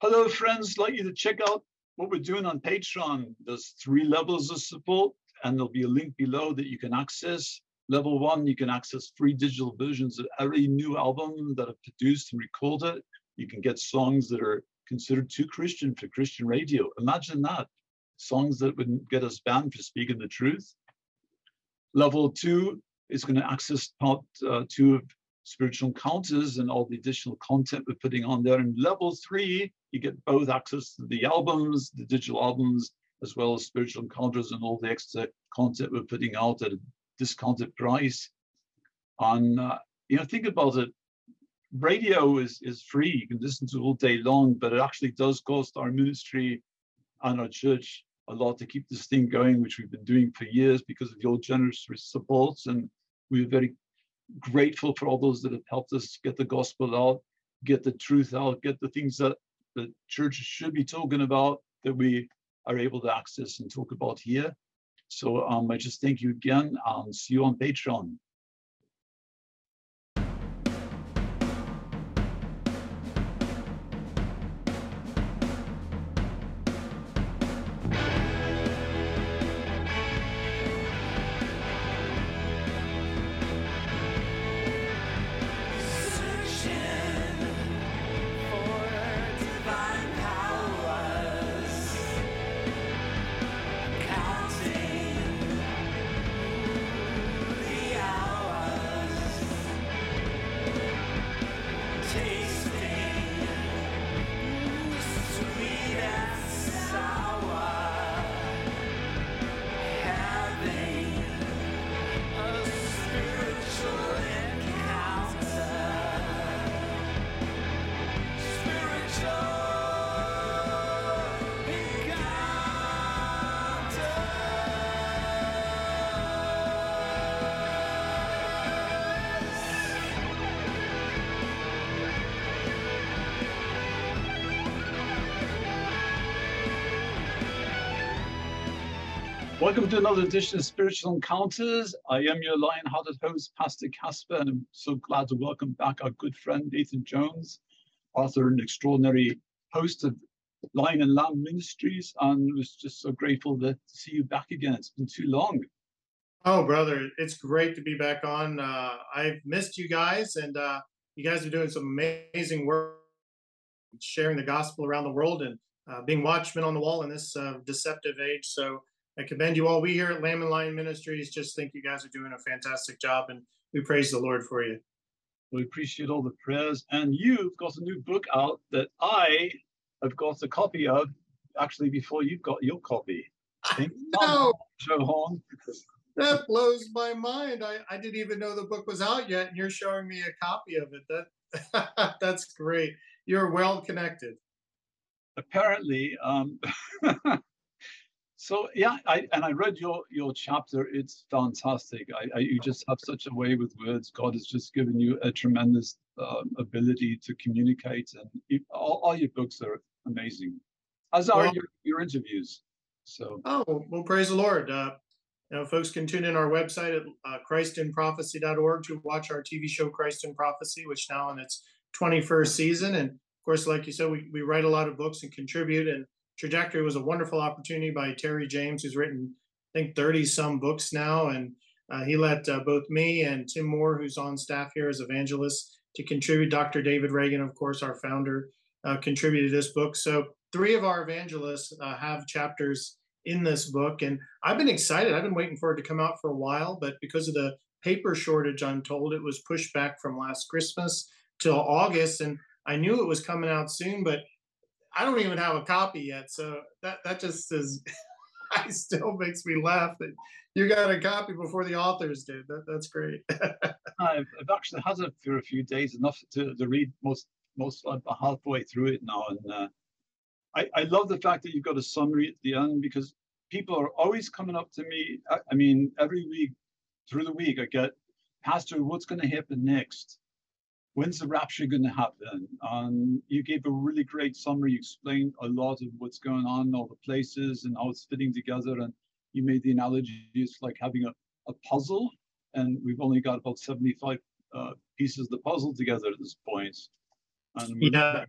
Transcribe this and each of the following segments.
Hello, friends. I'd like you to check out what we're doing on Patreon. There's three levels of support, and there'll be a link below that you can access. Level one, you can access free digital versions of every new album that I've produced and recorded. You can get songs that are considered too Christian for Christian radio. Imagine that. Songs that wouldn't get us banned for speaking the truth. Level two is going to access part uh, two of spiritual encounters and all the additional content we're putting on there. And level three, you get both access to the albums, the digital albums, as well as spiritual encounters and all the extra content we're putting out at a discounted price. And uh, you know, think about it. Radio is is free; you can listen to all day long, but it actually does cost our ministry and our church a lot to keep this thing going, which we've been doing for years because of your generous support. And we're very grateful for all those that have helped us get the gospel out, get the truth out, get the things that the church should be talking about that we are able to access and talk about here. So um, I just thank you again and see you on Patreon. Welcome to another edition of Spiritual Encounters. I am your lion-hearted host, Pastor Casper, and I'm so glad to welcome back our good friend Nathan Jones, author and extraordinary host of Lion and Lamb Ministries, and was just so grateful to see you back again. It's been too long. Oh, brother, it's great to be back on. Uh, I've missed you guys, and uh, you guys are doing some amazing work, sharing the gospel around the world, and uh, being watchmen on the wall in this uh, deceptive age. So I commend you all. We here at Lamb and Lion Ministries just think you guys are doing a fantastic job, and we praise the Lord for you. We appreciate all the prayers. And you've got a new book out that I have got a copy of, actually, before you've got your copy. no. Joe That blows my mind. I, I didn't even know the book was out yet, and you're showing me a copy of it. That that's great. You're well connected. Apparently, um, So yeah, I, and I read your your chapter. It's fantastic. I, I, you just have such a way with words. God has just given you a tremendous uh, ability to communicate, and it, all, all, your books are amazing, as are well, your, your interviews. So oh well, praise the Lord. Uh, you know, folks can tune in our website at uh, christinprophecy.org to watch our TV show Christ in Prophecy, which now in its 21st season. And of course, like you said, we, we write a lot of books and contribute. And Trajectory was a wonderful opportunity by Terry James, who's written, I think, 30 some books now. And uh, he let uh, both me and Tim Moore, who's on staff here as evangelists, to contribute. Dr. David Reagan, of course, our founder, uh, contributed this book. So three of our evangelists uh, have chapters in this book. And I've been excited. I've been waiting for it to come out for a while, but because of the paper shortage, I'm told it was pushed back from last Christmas till August. And I knew it was coming out soon, but I don't even have a copy yet, so that that just is. I still makes me laugh that you got a copy before the authors did. That that's great. I've, I've, actually had it for a few days, enough to, to read most most about halfway through it now, and uh, I I love the fact that you've got a summary at the end because people are always coming up to me. I, I mean, every week through the week, I get, Pastor, what's going to happen next? When's the rapture going to happen? Um, you gave a really great summary. You explained a lot of what's going on, all the places, and how it's fitting together. And you made the analogy it's like having a, a puzzle, and we've only got about 75 uh, pieces of the puzzle together at this point. And yeah.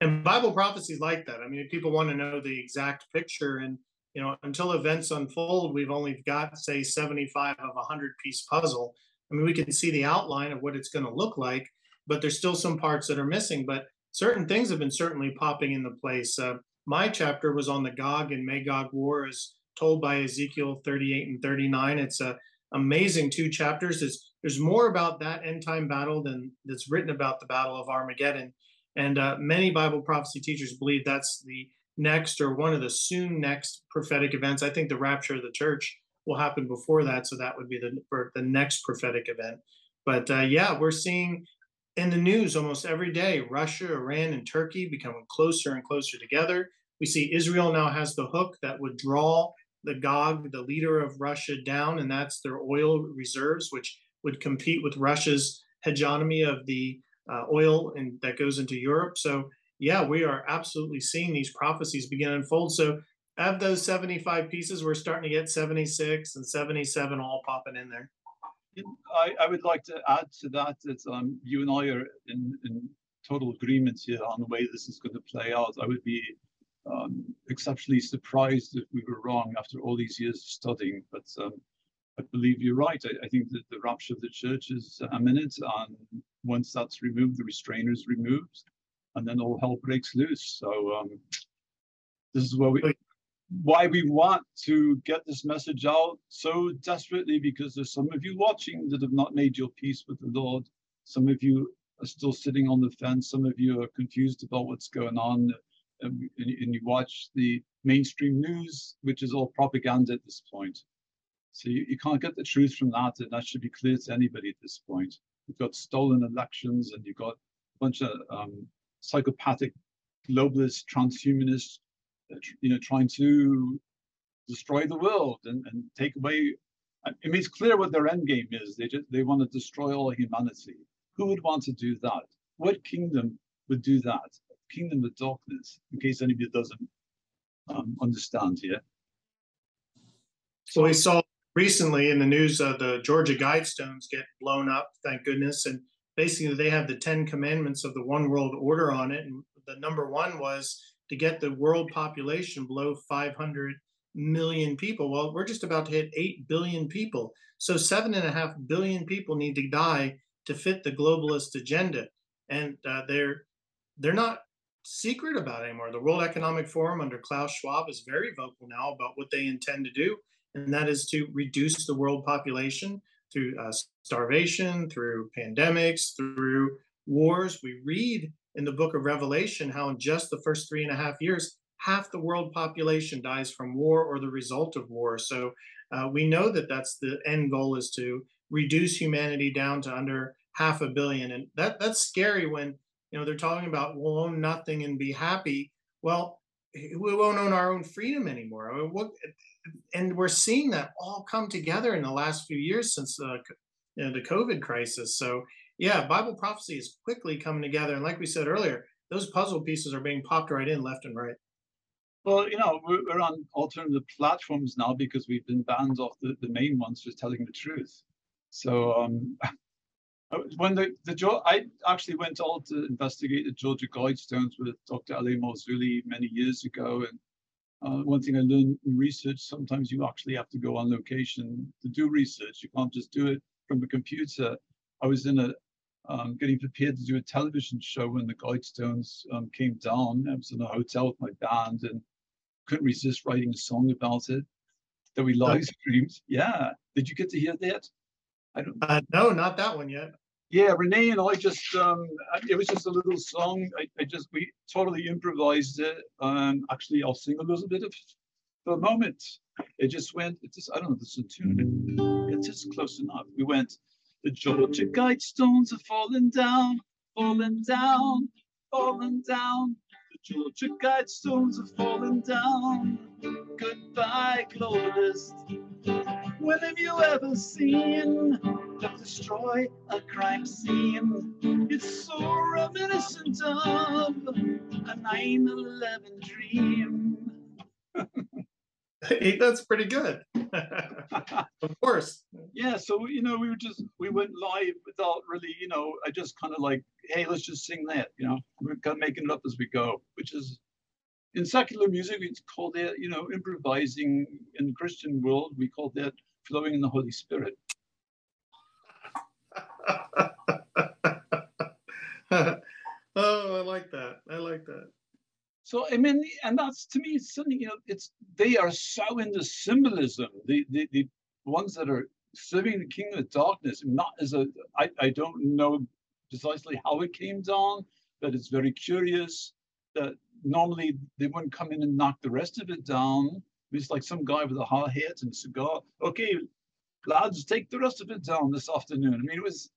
And Bible prophecies like that. I mean, people want to know the exact picture, and you know, until events unfold, we've only got say 75 of a 100 piece puzzle. I mean, we can see the outline of what it's going to look like, but there's still some parts that are missing. But certain things have been certainly popping into place. Uh, my chapter was on the Gog and Magog war, as told by Ezekiel 38 and 39. It's a amazing two chapters. There's, there's more about that end time battle than that's written about the Battle of Armageddon. And uh, many Bible prophecy teachers believe that's the next or one of the soon next prophetic events. I think the rapture of the church will happen before that, so that would be the the next prophetic event. But uh, yeah, we're seeing in the news almost every day Russia, Iran, and Turkey becoming closer and closer together. We see Israel now has the hook that would draw the Gog, the leader of Russia, down, and that's their oil reserves, which would compete with Russia's hegemony of the uh, oil and that goes into Europe. So yeah, we are absolutely seeing these prophecies begin to unfold. So of those 75 pieces, we're starting to get 76 and 77 all popping in there. I, I would like to add to that that um, you and I are in, in total agreement here on the way this is going to play out. I would be um, exceptionally surprised if we were wrong after all these years of studying. But um, I believe you're right. I, I, think that the rapture of the church is imminent, and once that's removed, the restrainers removed, and then all hell breaks loose. So um, this is where we, why we want to get this message out so desperately, because there's some of you watching that have not made your peace with the Lord. Some of you are still sitting on the fence. Some of you are confused about what's going on, and, and you watch the mainstream news, which is all propaganda at this point. So you, you can't get the truth from that, and that should be clear to anybody at this point. You've got stolen elections, and you've got a bunch of um, psychopathic globalist transhumanists, uh, you know, trying to destroy the world and, and take away. I mean, it's clear what their end game is. They just they want to destroy all humanity. Who would want to do that? What kingdom would do that? Kingdom of darkness. In case anybody doesn't um, understand here. So we saw recently in the news, uh, the Georgia Guidestones get blown up, thank goodness. And basically, they have the 10 commandments of the one world order on it. And the number one was to get the world population below 500 million people. Well, we're just about to hit 8 billion people. So, seven and a half billion people need to die to fit the globalist agenda. And uh, they're they're not secret about anymore. The World Economic Forum under Klaus Schwab is very vocal now about what they intend to do and that is to reduce the world population through uh, starvation, through pandemics, through wars. We read in the book of Revelation how in just the first three and a half years, half the world population dies from war or the result of war. So uh, we know that that's the end goal is to reduce humanity down to under half a billion, and that that's scary when you know they're talking about we'll own nothing and be happy. Well, we won't own our own freedom anymore. I mean, what and we're seeing that all come together in the last few years since uh, you know, the COVID crisis. So yeah, Bible prophecy is quickly coming together, and like we said earlier, those puzzle pieces are being popped right in left and right. Well, you know, we're, on alternative platforms now because we've been banned off the, the main ones for telling the truth. So um, when the, the I actually went out to investigate the Georgia Guidestones with Dr. L.A. Marzulli many years ago, and uh, one thing I learned in research, sometimes you actually have to go on location to do research. You can't just do it from a computer. I was in a um, getting prepared to do a television show when the Guidestones um, came down. I was in a hotel with my band and couldn't resist writing a song about it that we live streamed. Yeah. Did you get to hear that? I don't. Uh, no, not that one yet yeah, Renee and I just, um, it was just a little song. I, I just, we totally improvised it. Um, actually, I'll sing a little bit of for a moment. It just went, it just, I don't know if it's a tune. It's just close enough. We went, the Georgia Guidestones are falling down, falling down, falling down. The Georgia Guidestones are falling down. Goodbye, globalist. When have you ever seen them destroy a crime scene? It's so reminiscent of a 9 11 dream. that's pretty good. of course. yeah, so you know, we were just we went live without really, you know, I just kind of like, hey, let's just sing that, you know, we're kind of making it up as we go, which is in secular music we call that, you know, improvising. In the Christian world, we call that flowing in the Holy Spirit. oh, I like that. I like that. So I mean, and that's to me, it's something you know, it's they are so into symbolism. The the the ones that are serving the kingdom of darkness, not as a I, I don't know precisely how it came down, but it's very curious that normally they wouldn't come in and knock the rest of it down. It's like some guy with a hard hat and a cigar. Okay, lads, take the rest of it down this afternoon. I mean, it was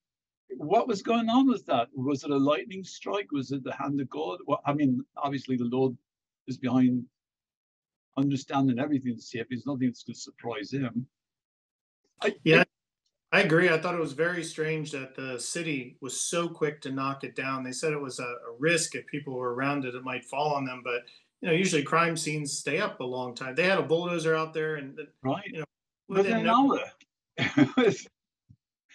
what was going on with that? Was it a lightning strike? Was it the hand of God? Well, I mean, obviously the Lord is behind understanding everything safe. There's nothing that's going to surprise him. I, yeah, I agree. I thought it was very strange that the city was so quick to knock it down. They said it was a, a risk if people were around it, it might fall on them. But you know, usually crime scenes stay up a long time. They had a bulldozer out there, and right, you know, within an hour.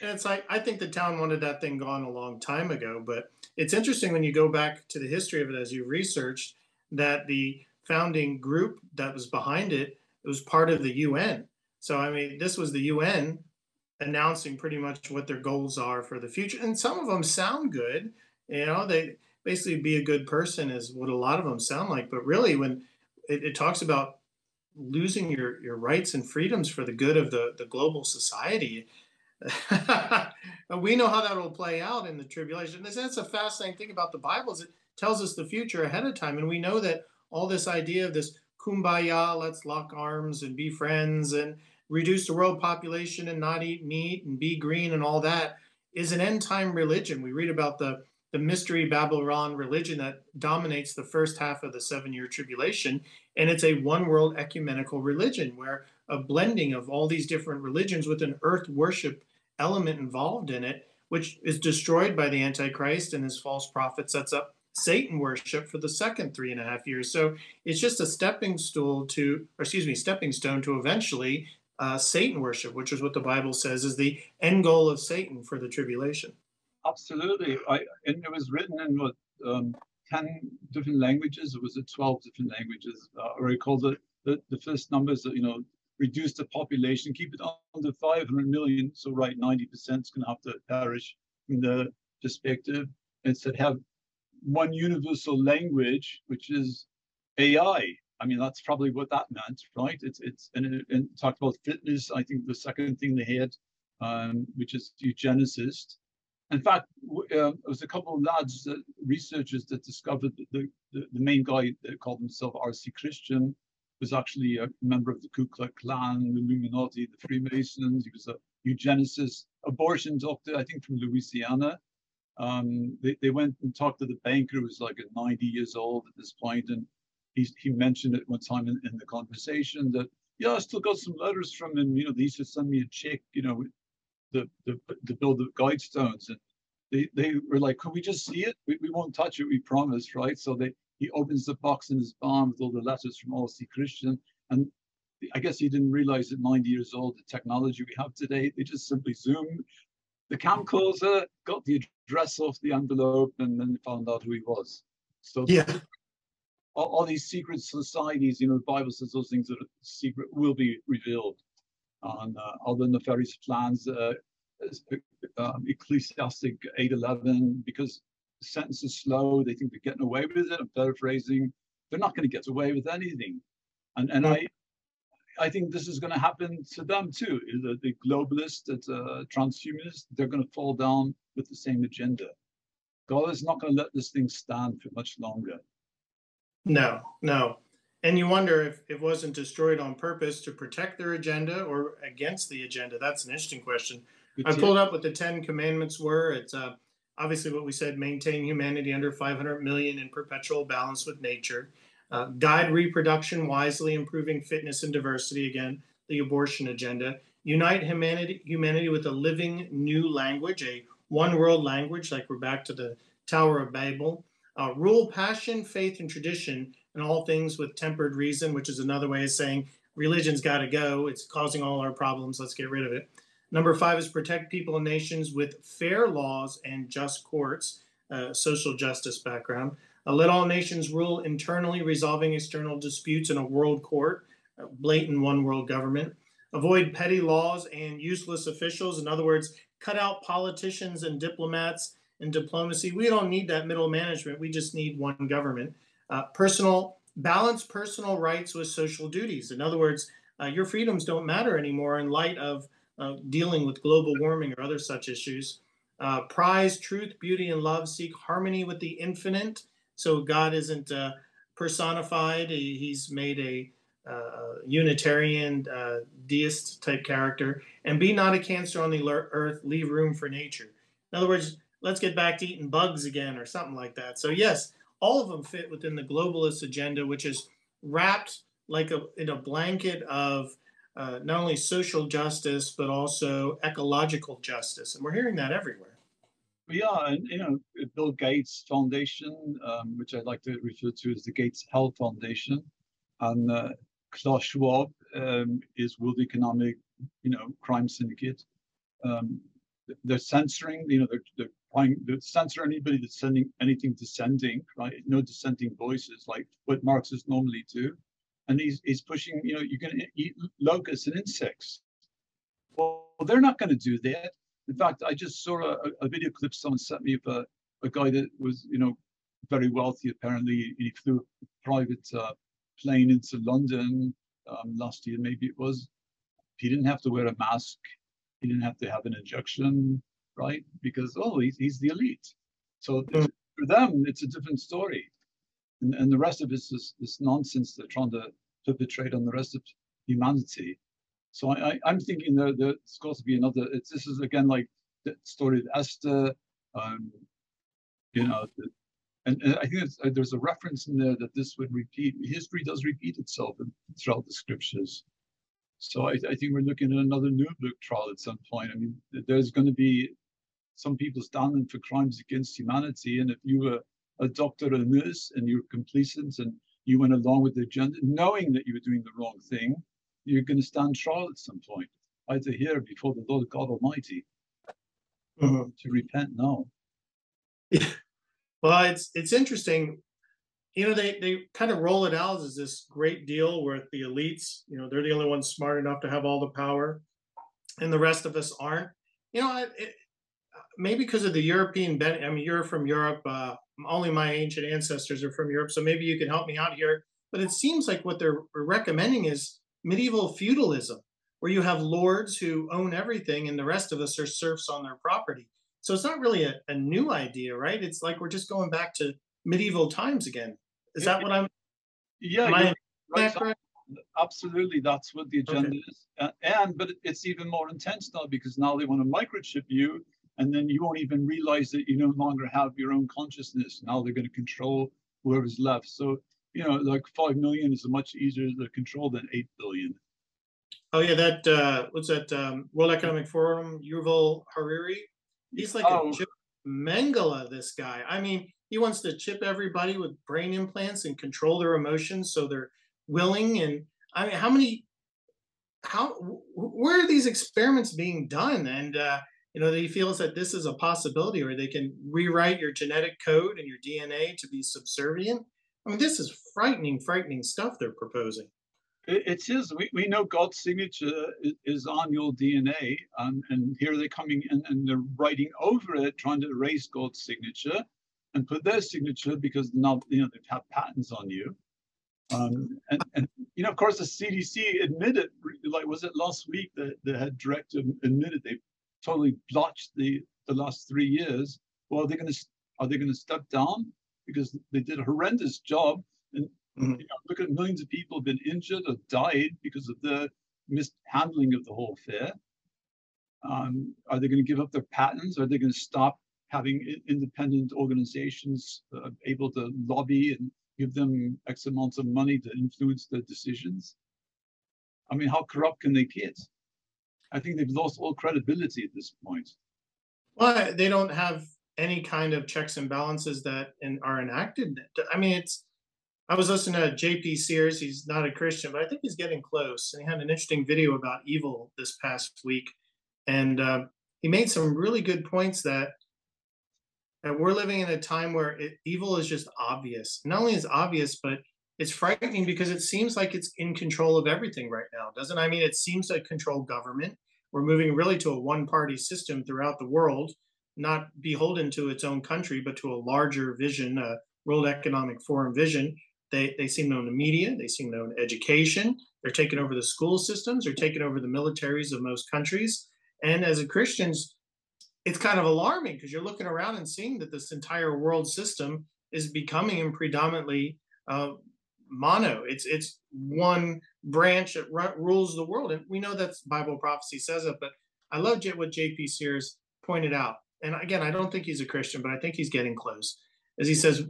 it's like I think the town wanted that thing gone a long time ago. But it's interesting when you go back to the history of it as you researched that the founding group that was behind it, it was part of the UN. So I mean, this was the UN announcing pretty much what their goals are for the future, and some of them sound good. You know, they basically be a good person is what a lot of them sound like. But really, when it, it talks about losing your your rights and freedoms for the good of the the global society, we know how that will play out in the tribulation. That's a fascinating thing about the Bible is it tells us the future ahead of time, and we know that all this idea of this kumbaya, let's lock arms and be friends and reduce the world population and not eat meat and be green and all that is an end time religion. We read about the the mystery Babylon religion that dominates the first half of the seven year tribulation. And it's a one world ecumenical religion where a blending of all these different religions with an earth worship element involved in it, which is destroyed by the Antichrist and his false prophet sets up Satan worship for the second three and a half years. So it's just a stepping stool to, or excuse me, stepping stone to eventually uh, Satan worship, which is what the Bible says is the end goal of Satan for the tribulation. Absolutely. I, and it was written in what, um, 10 different languages, or was it 12 different languages? Uh, I called it the, the first numbers, you know, reduce the population, keep it under 500 million. So right, 90% is going to have to perish in the perspective. Instead, have one universal language, which is AI. I mean, that's probably what that meant, right? It's it's and, it, and talked about fitness. I think the second thing they had, um, which is eugenicist. In fact, uh, there was a couple of lads, that, researchers that discovered the, the, the main guy that called himself R.C. Christian was actually a member of the Ku Klux Klan, the Illuminati, the Freemasons. He was a eugenicist, abortion doctor, I think from Louisiana. Um, they, they went and talked to the banker who was like 90 years old at this point, and he, he mentioned it one time in, in the conversation that, yeah, I still got some letters from him. You know, they used to send me a check, you know, the, the, the build the guidestones. And they, they were like, could we just see it? We, we won't touch it, we promise, right? So they, he opens the box in his barn with all the letters from R.C. Christian. And I guess he didn't realize at 90 years old, the technology we have today, they just simply zoom the camcorder, got the address off the envelope, and then found out who he was. So yeah. All, all, these secret societies, you know, the Bible says those things that are secret will be revealed. And uh, other nefarious plans, uh, um, Ecclesiastic 8:11, because the sentence is slow. They think they're getting away with it. I'm paraphrasing. They're not going to get away with anything. And and I I think this is going to happen to them too. The, the globalists, the uh, transhumanists, they're going to fall down with the same agenda. God is not going to let this thing stand for much longer. No, no. And you wonder if it wasn't destroyed on purpose to protect their agenda or against the agenda. That's an interesting question. I pulled up what the Ten Commandments were. It's uh, obviously what we said maintain humanity under 500 million in perpetual balance with nature. Uh, guide reproduction wisely improving fitness and diversity again the abortion agenda. Unite humanity humanity with a living new language a one world language like we're back to the tower of babel. Uh, rule passion faith and tradition and all things with tempered reason which is another way of saying religion's got to go. It's causing all our problems. Let's get rid of it Number five is protect people and nations with fair laws and just courts, uh, social justice background. Uh, let all nations rule internally, resolving external disputes in a world court, uh, blatant one world government. Avoid petty laws and useless officials. In other words, cut out politicians and diplomats and diplomacy. We don't need that middle management. We just need one government. Uh, personal balance personal rights with social duties. In other words, uh, your freedoms don't matter anymore in light of uh, dealing with global warming or other such issues. Uh, prize truth, beauty, and love. Seek harmony with the infinite. So God isn't uh, personified. He, he's made a uh, Unitarian uh, deist type character. And be not a cancer on the earth. Leave room for nature. In other words, let's get back to eating bugs again or something like that. So yes, all of them fit within the globalist agenda, which is wrapped like a in a blanket of uh, not only social justice but also ecological justice, and we're hearing that everywhere. Yeah, and you know, Bill Gates Foundation, um, which I'd like to refer to as the Gates Health Foundation, and uh, Klaus Schwab um, is World Economic, you know, Crime Syndicate. Um, they're censoring, you know, they're, they're trying to censor anybody that's sending anything dissenting, right? No dissenting voices, like what Marxists normally do. And he's, he's pushing, you know, you're going to eat locusts and insects. Well, they're not going to do that. In fact, I just saw a, a video clip someone sent me of a, a guy that was, you know, very wealthy apparently. He flew a private uh, plane into London um, last year, maybe it was. He didn't have to wear a mask. He didn't have to have an injection right? Because oh, he's, he's the elite. So mm. for them, it's a different story, and, and the rest of it is this nonsense they're trying to perpetrate on the rest of humanity. So I, am thinking that there's got to be another. This is again like the story of Esther. Um, you know, the, and, and, I think uh, there's a reference in there that this would repeat. History does repeat itself in, throughout the scriptures. So I, I, think we're looking at another new Nuremberg trial at some point. I mean, there's going to be some people standing for crimes against humanity. And if you were a doctor or a nurse and you're complacent and you went along with the agenda, knowing that you were doing the wrong thing, you're going to stand trial at some point, either here before the Lord God Almighty uh-huh. to repent now. Yeah. Well, it's it's interesting. You know, they they kind of roll it out as this great deal where the elites, you know, they're the only ones smart enough to have all the power, and the rest of us aren't. You know, it, maybe because of the European, Ben, I mean, you're from Europe. Uh, only my ancient ancestors are from Europe, so maybe you can help me out here. But it seems like what they're recommending is medieval feudalism, where you have lords who own everything, and the rest of us are serfs on their property. So it's not really a, a new idea, right? It's like we're just going back to medieval times again. Is that what I'm? Yeah, I, right. absolutely. That's what the agenda okay. is, and but it's even more intense now because now they want to microchip you and then you won't even realize that you no longer have your own consciousness. Now they're going to control whoever's left. So, you know, like 5 million is much easier to control than 8 billion. Oh, yeah, that, uh, what's that, um, World Economic Forum, Yuval Harari? He's like oh. a chip Mengele, this guy. I mean, he wants to chip everybody with brain implants and control their emotions so they're willing. And I mean, how many, how, where are these experiments being done? And, uh, you know, he feels that this is a possibility where they can rewrite your genetic code and your DNA to be subservient. I mean, this is frightening, frightening stuff they're proposing. It is. We, we know God's signature is on your DNA, and, and here they're coming in and they're writing over it, trying to erase God's signature and put their signature because now you know they've had patents on you. Um, and, and you know, of course, the CDC admitted, like was it last week, that the head director admitted they totally blotched the, the last three years. Well, are they going to are they going to step down because they did a horrendous job? And mm-hmm. you know, look at millions of people have been injured or died because of the mishandling of the whole affair. Um, are they going to give up their patents? Are they going to stop having independent organizations uh, able to lobby and give them X amounts of money to influence their decisions? I mean, how corrupt can they get? I think they've lost all credibility at this point. Well, they don't have any kind of checks and balances that in, are enacted. I mean, it's. I was listening to J.P. Sears. He's not a Christian, but I think he's getting close. And he had an interesting video about evil this past week. And uh, he made some really good points that that we're living in a time where it, evil is just obvious. Not only is obvious, but it's frightening because it seems like it's in control of everything right now, doesn't it? I mean, it seems to control government. We're moving really to a one-party system throughout the world, not beholden to its own country, but to a larger vision, a World Economic Forum vision. They, they seem to own the media, they seem to own education, they're taking over the school systems, they're taking over the militaries of most countries. And as a Christians, it's kind of alarming because you're looking around and seeing that this entire world system is becoming predominantly uh, mono. It's it's one branch that rules the world, and we know that Bible prophecy says it. But I love what J.P. Sears pointed out, and again, I don't think he's a Christian, but I think he's getting close. As he says,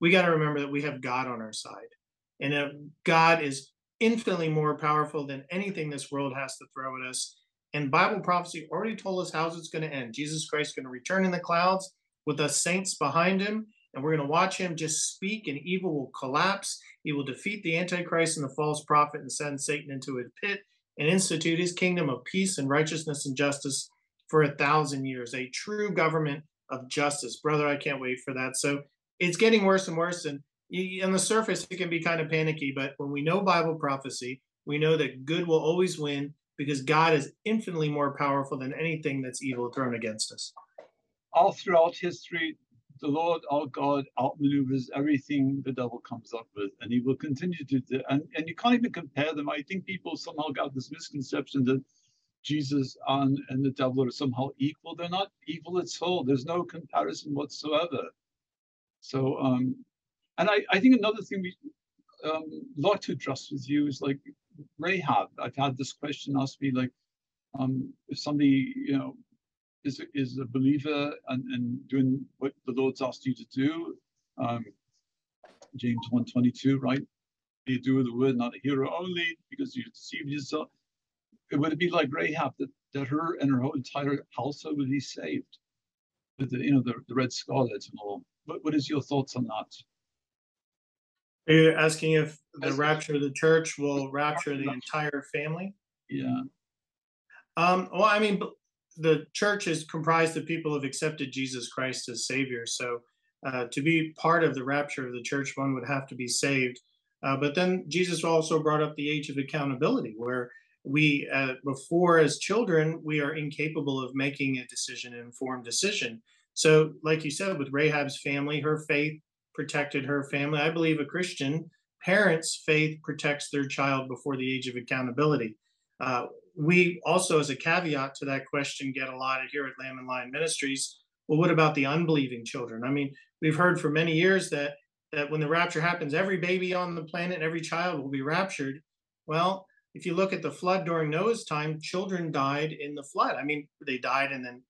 we got to remember that we have God on our side, and God is infinitely more powerful than anything this world has to throw at us. And Bible prophecy already told us how it's going to end. Jesus Christ is going to return in the clouds with us saints behind him, and we're going to watch him just speak, and evil will collapse. He will defeat the Antichrist and the false prophet and send Satan into a pit and institute his kingdom of peace and righteousness and justice for a thousand years, a true government of justice. Brother, I can't wait for that. So it's getting worse and worse. And on the surface, it can be kind of panicky, but when we know Bible prophecy, we know that good will always win because God is infinitely more powerful than anything that's evil thrown against us. All throughout history, the Lord our God outmaneuvers everything the devil comes up with, and he will continue to do. And, and you can't even compare them. I think people somehow got this misconception that Jesus and, and the devil are somehow equal. They're not equal at all. There's no comparison whatsoever. So, um, and I, I think another thing we um, like to address with you is like Rahab. I've had this question asked me like, um, if somebody, you know, is, is a believer and, and doing what the Lord's asked you to do, um, James 122, right? You do the word, not a hero only, because you deceive yourself. It would be like Rahab that, that her and her whole entire household would be saved. With the, you know, the, the red scarlet and all. What, what is your thoughts on that? Are you asking if the rapture of the church will rapture the entire family? Yeah. Um, well, I mean, the church is comprised of people who have accepted Jesus Christ as Savior. So uh, to be part of the rapture of the church, one would have to be saved. Uh, but then Jesus also brought up the age of accountability, where we, uh, before as children, we are incapable of making a decision, an informed decision. So, like you said, with Rahab's family, her faith protected her family. I believe a Christian parent's faith protects their child before the age of accountability. Uh, we also, as a caveat to that question, get a lot of here at Lamb and Lion Ministries. Well, what about the unbelieving children? I mean, we've heard for many years that that when the rapture happens, every baby on the planet, every child will be raptured. Well, if you look at the flood during Noah's time, children died in the flood. I mean, they died and then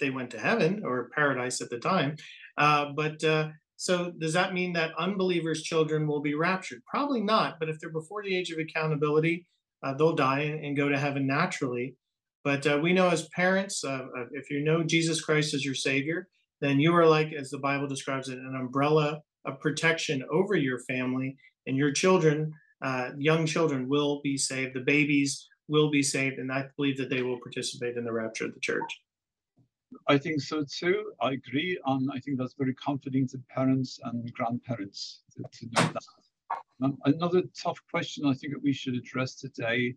they went to heaven or paradise at the time. Uh, but uh, so does that mean that unbelievers' children will be raptured? Probably not. But if they're before the age of accountability, uh, they'll die and, go to heaven naturally. But uh, we know as parents, if you know Jesus Christ as your Savior, then you are like, as the Bible describes it, an umbrella of protection over your family, and your children, uh, young children, will be saved. The babies will be saved, and I believe that they will participate in the rapture of the church. I think so too. I agree. And I think that's very comforting to parents and grandparents to, to know that. Um, another tough question I think that we should address today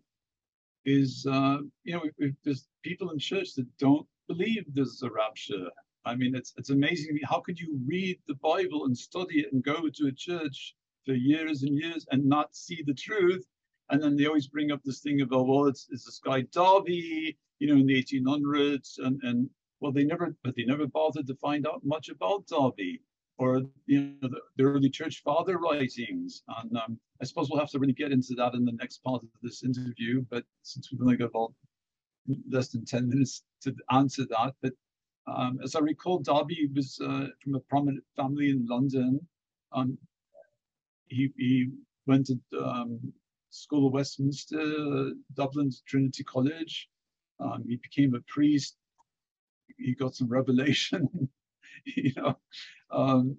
is, uh, you know, there's people in church that don't believe there's a rapture. I mean, it's it's amazing. How could you read the Bible and study it and go to a church for years and years and not see the truth? And then they always bring up this thing about, well, it's, it's this guy Darby, you know, in the 1800s, and and well, they never, but they never bothered to find out much about Darby or you know the, the, early church father writings. And um, I suppose we'll have to really get into that in the next part of this interview. But since we've only got about less than ten minutes to answer that, but um, as I recall, Darby was uh, from a prominent family in London. Um, he, he went to um, School of Westminster, Dublin Trinity College. Um, he became a priest. He got some revelation you know, um,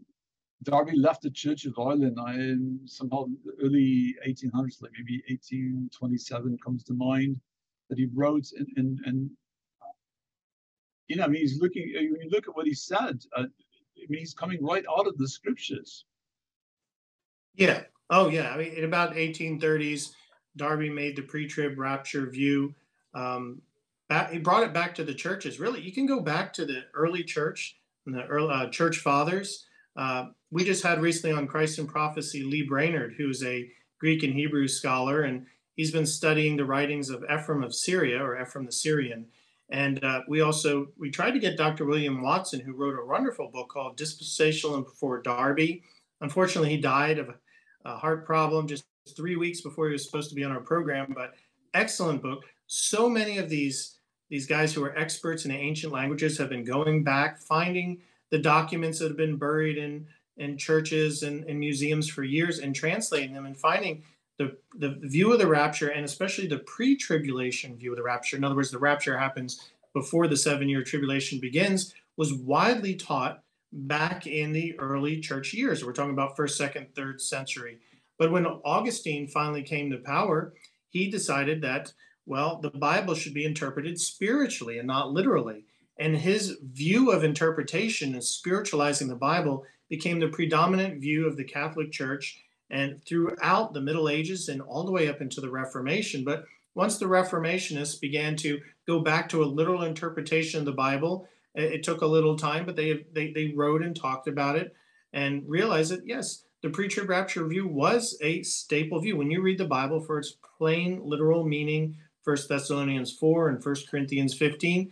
Darby left the Church of Ireland in somehow early 1800s, like maybe 1827 comes to mind, that he wrote and, and, and you know, I mean, he's looking, uh, when you look at what he said, uh, I mean, he's coming right out of the scriptures. Yeah. Oh, yeah. I mean, in about 1830s, Darby made the pre-trib rapture view. Um, back, he brought it back to the churches. Really, you can go back to the early church and the early, uh, church fathers. Uh, we just had recently on Christ in Prophecy Lee Brainard, who's a Greek and Hebrew scholar, and he's been studying the writings of Ephraim of Syria or Ephraim the Syrian. And uh, we also we tried to get Dr. William Watson, who wrote a wonderful book called Dispensationalism Before Darby. Unfortunately, he died of a heart problem just three weeks before he was supposed to be on our program. But excellent book. So many of these these guys who are experts in ancient languages have been going back, finding the documents that have been buried in in churches and, and museums for years, and translating them and finding the, the view of the rapture and especially the pre-tribulation view of the rapture. In other words the rapture happens before the seven year tribulation begins was widely taught back in the early church years. We're talking about first second third century. But when augustine finally came to power he decided that well the bible should be interpreted spiritually and not literally and his view of interpretation and spiritualizing the bible became the predominant view of the catholic church and throughout the Middle Ages and all the way up into the Reformation. But once the Reformationists began to go back to a literal interpretation of the Bible, it, took a little time, but they, they, they wrote and talked about it and realized that, yes, the pre-trib rapture view was a staple view. When you read the Bible for its plain literal meaning, First Thessalonians 4 and First Corinthians 15,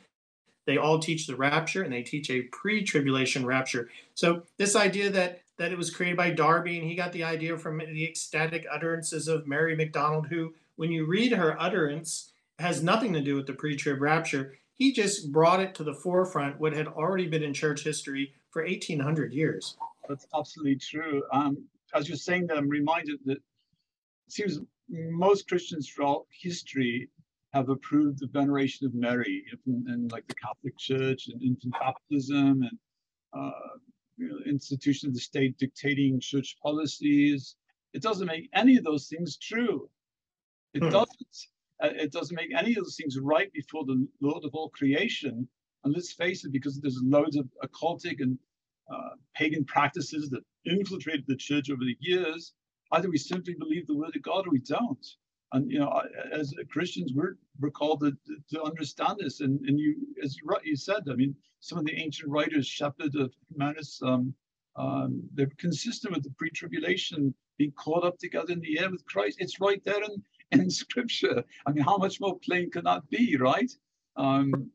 they all teach the rapture and they teach a pre-tribulation rapture. So this idea that that it was created by Darby, and he got the idea from the ecstatic utterances of Mary McDonald, who, when you read her utterance, has nothing to do with the pre-trib rapture. He just brought it to the forefront, what had already been in church history for 1800 years. That's absolutely true. Um, as you're saying that, I'm reminded that it seems most Christians throughout history have approved the veneration of Mary in, in like the Catholic Church and infant baptism and uh, you know, institution of the state dictating church policies. It doesn't make any of those things true. It hmm. doesn't. Uh, it doesn't make any of those things right before the Lord of all creation. And let's face it, because there's loads of occultic and uh, pagan practices that infiltrated the church over the years. Either we simply believe the word of God or we don't. And you know, as Christians, we're we're called to, to understand this. And and you, as you said, I mean, some of the ancient writers, Shepherd of um, um, they're consistent with the pre-tribulation being caught up together in the air with Christ. It's right there in, in Scripture. I mean, how much more plain can that be, right? Um,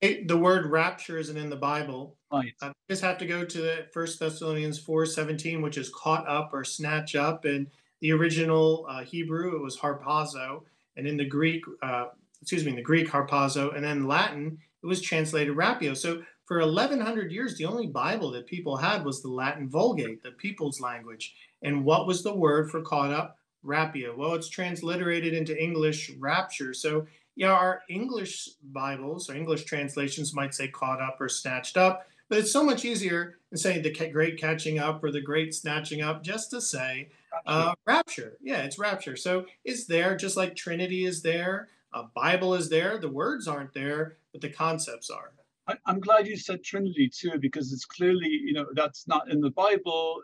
the word rapture isn't in the Bible. Right. I just have to go to First Thessalonians four seventeen, which is caught up or snatch up, and the original uh, Hebrew it was harpazo, and in the Greek, uh, excuse me, in the Greek harpazo, and then Latin it was translated rapio. So for 1100 years, the only Bible that people had was the Latin Vulgate, the people's language. And what was the word for caught up? Rapio. Well, it's transliterated into English rapture. So yeah, our English Bibles or English translations might say caught up or snatched up, but it's so much easier than saying the great catching up or the great snatching up just to say uh, rapture. Yeah, it's rapture. So it's there, just like Trinity is there, a Bible is there. The words aren't there, but the concepts are. I, am glad you said Trinity too, because it's clearly, you know, that's not in the Bible,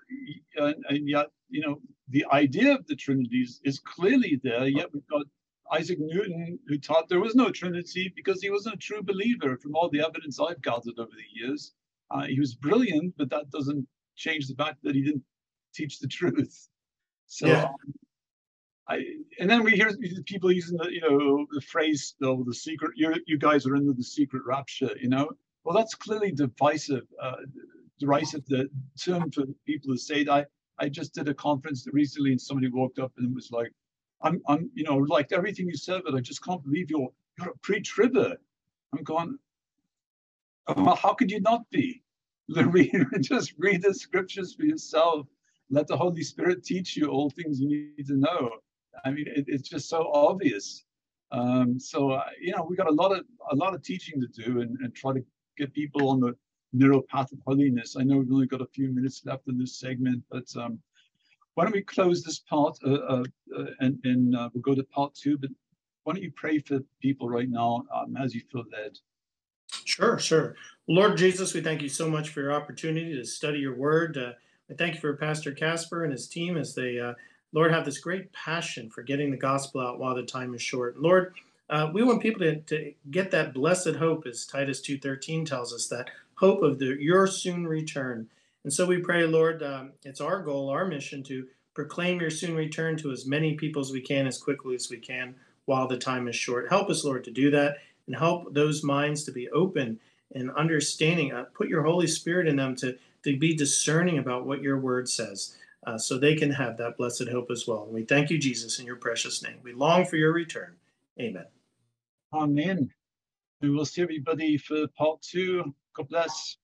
and, and yet, you know, the idea of the Trinity is, is clearly there. Yet we've got Isaac Newton, who taught there was no Trinity because he wasn't a true believer. From all the evidence I've gathered over the years, uh, he was brilliant, but that doesn't change the fact that he didn't teach the truth. So, yeah. um, I, and then we hear people using the, you know, the phrase, "though the secret." You you guys are into the secret rapture, you know. Well, that's clearly divisive, uh, derisive the term for people to say that. I, I just did a conference recently, and somebody walked up and was like, "I'm, I'm, you know, like everything you said, but I just can't believe you're you're a pre-tribber." I'm going, how could you not be? just read the scriptures for yourself. Let the Holy Spirit teach you all things you need to know. I mean, it, it's just so obvious. Um, so uh, you know, we got a lot of a lot of teaching to do and, and try to get people on the narrow path of holiness. I know we've only got a few minutes left in this segment, but um, why don't we close this part uh, uh, uh and, and uh, we'll go to part two. But why don't you pray for people right now um, as you feel led? Sure, sure. Lord Jesus, we thank you so much for your opportunity to study your word. I thank you for Pastor Casper and his team as they, uh, Lord, have this great passion for getting the gospel out while the time is short. Lord, uh, we want people to, to get that blessed hope, as Titus 2.13 tells us, that hope of the, your soon return. And so we pray, Lord, um, it's our goal, our mission to proclaim your soon return to as many people as we can, as quickly as we can, while the time is short. Help us, Lord, to do that and help those minds to be open and understanding. Uh, put your Holy Spirit in them to, to be discerning about what your word says. Uh, so they can have that blessed hope as well. And we thank you, Jesus, in your precious name. We long for your return. Amen. Amen. We will see everybody for part two. God bless.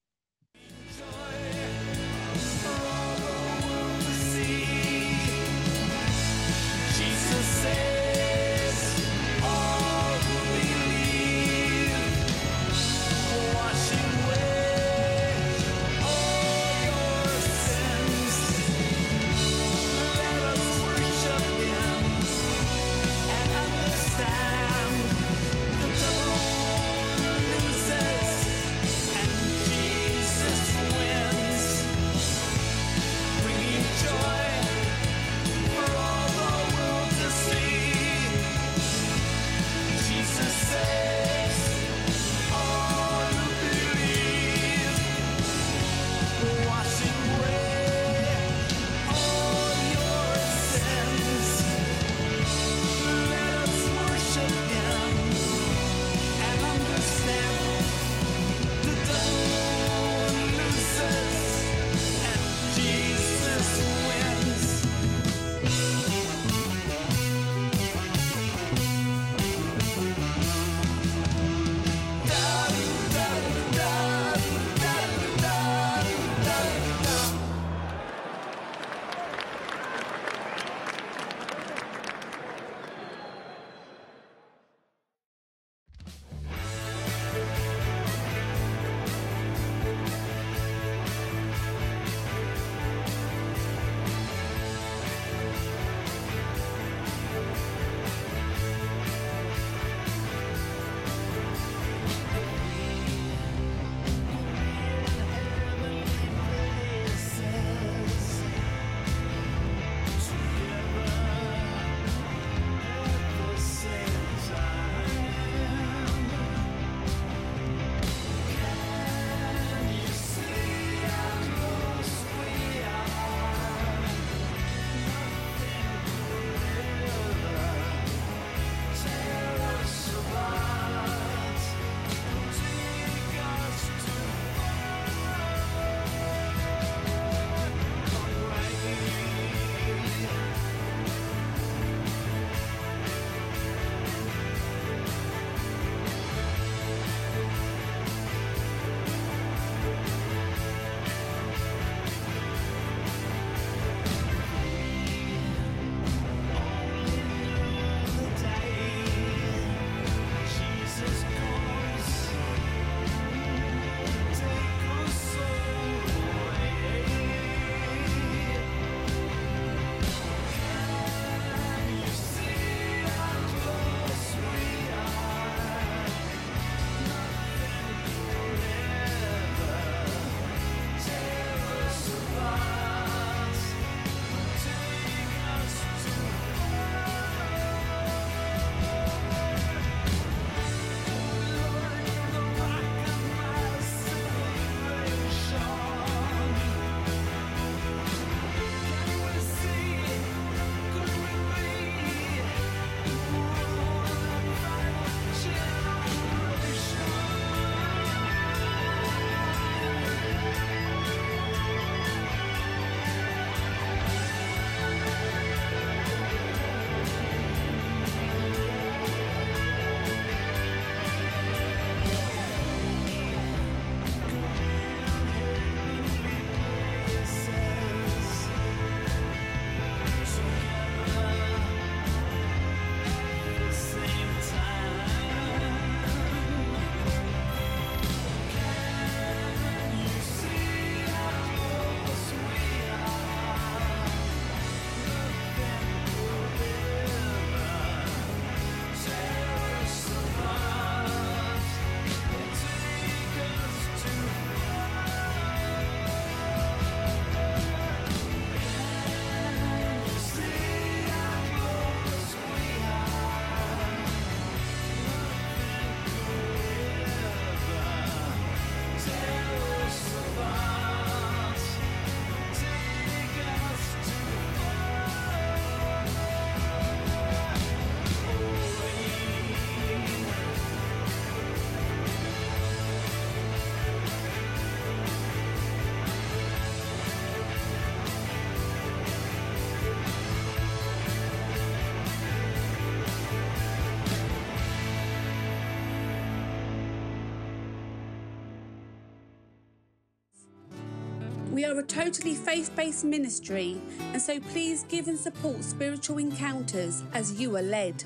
Are a totally faith based ministry, and so please give and support spiritual encounters as you are led.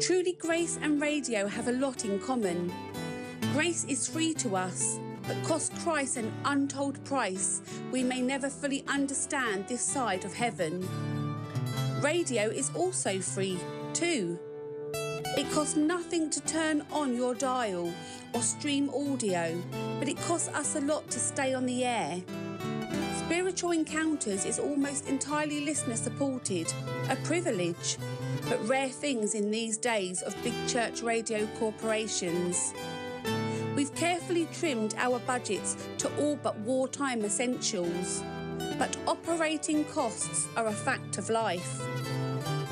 Truly, grace and radio have a lot in common. Grace is free to us, but costs Christ an untold price we may never fully understand this side of heaven. Radio is also free, too. It costs nothing to turn on your dial or stream audio, but it costs us a lot to stay on the air. Spiritual Encounters is almost entirely listener supported, a privilege, but rare things in these days of big church radio corporations. We've carefully trimmed our budgets to all but wartime essentials, but operating costs are a fact of life.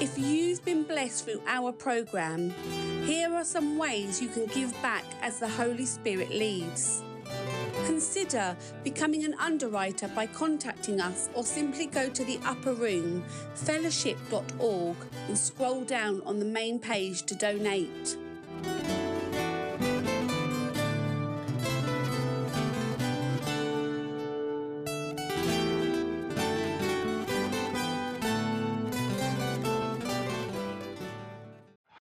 If you've been blessed through our programme, here are some ways you can give back as the Holy Spirit leads. Consider becoming an underwriter by contacting us or simply go to the upper room, fellowship.org, and scroll down on the main page to donate.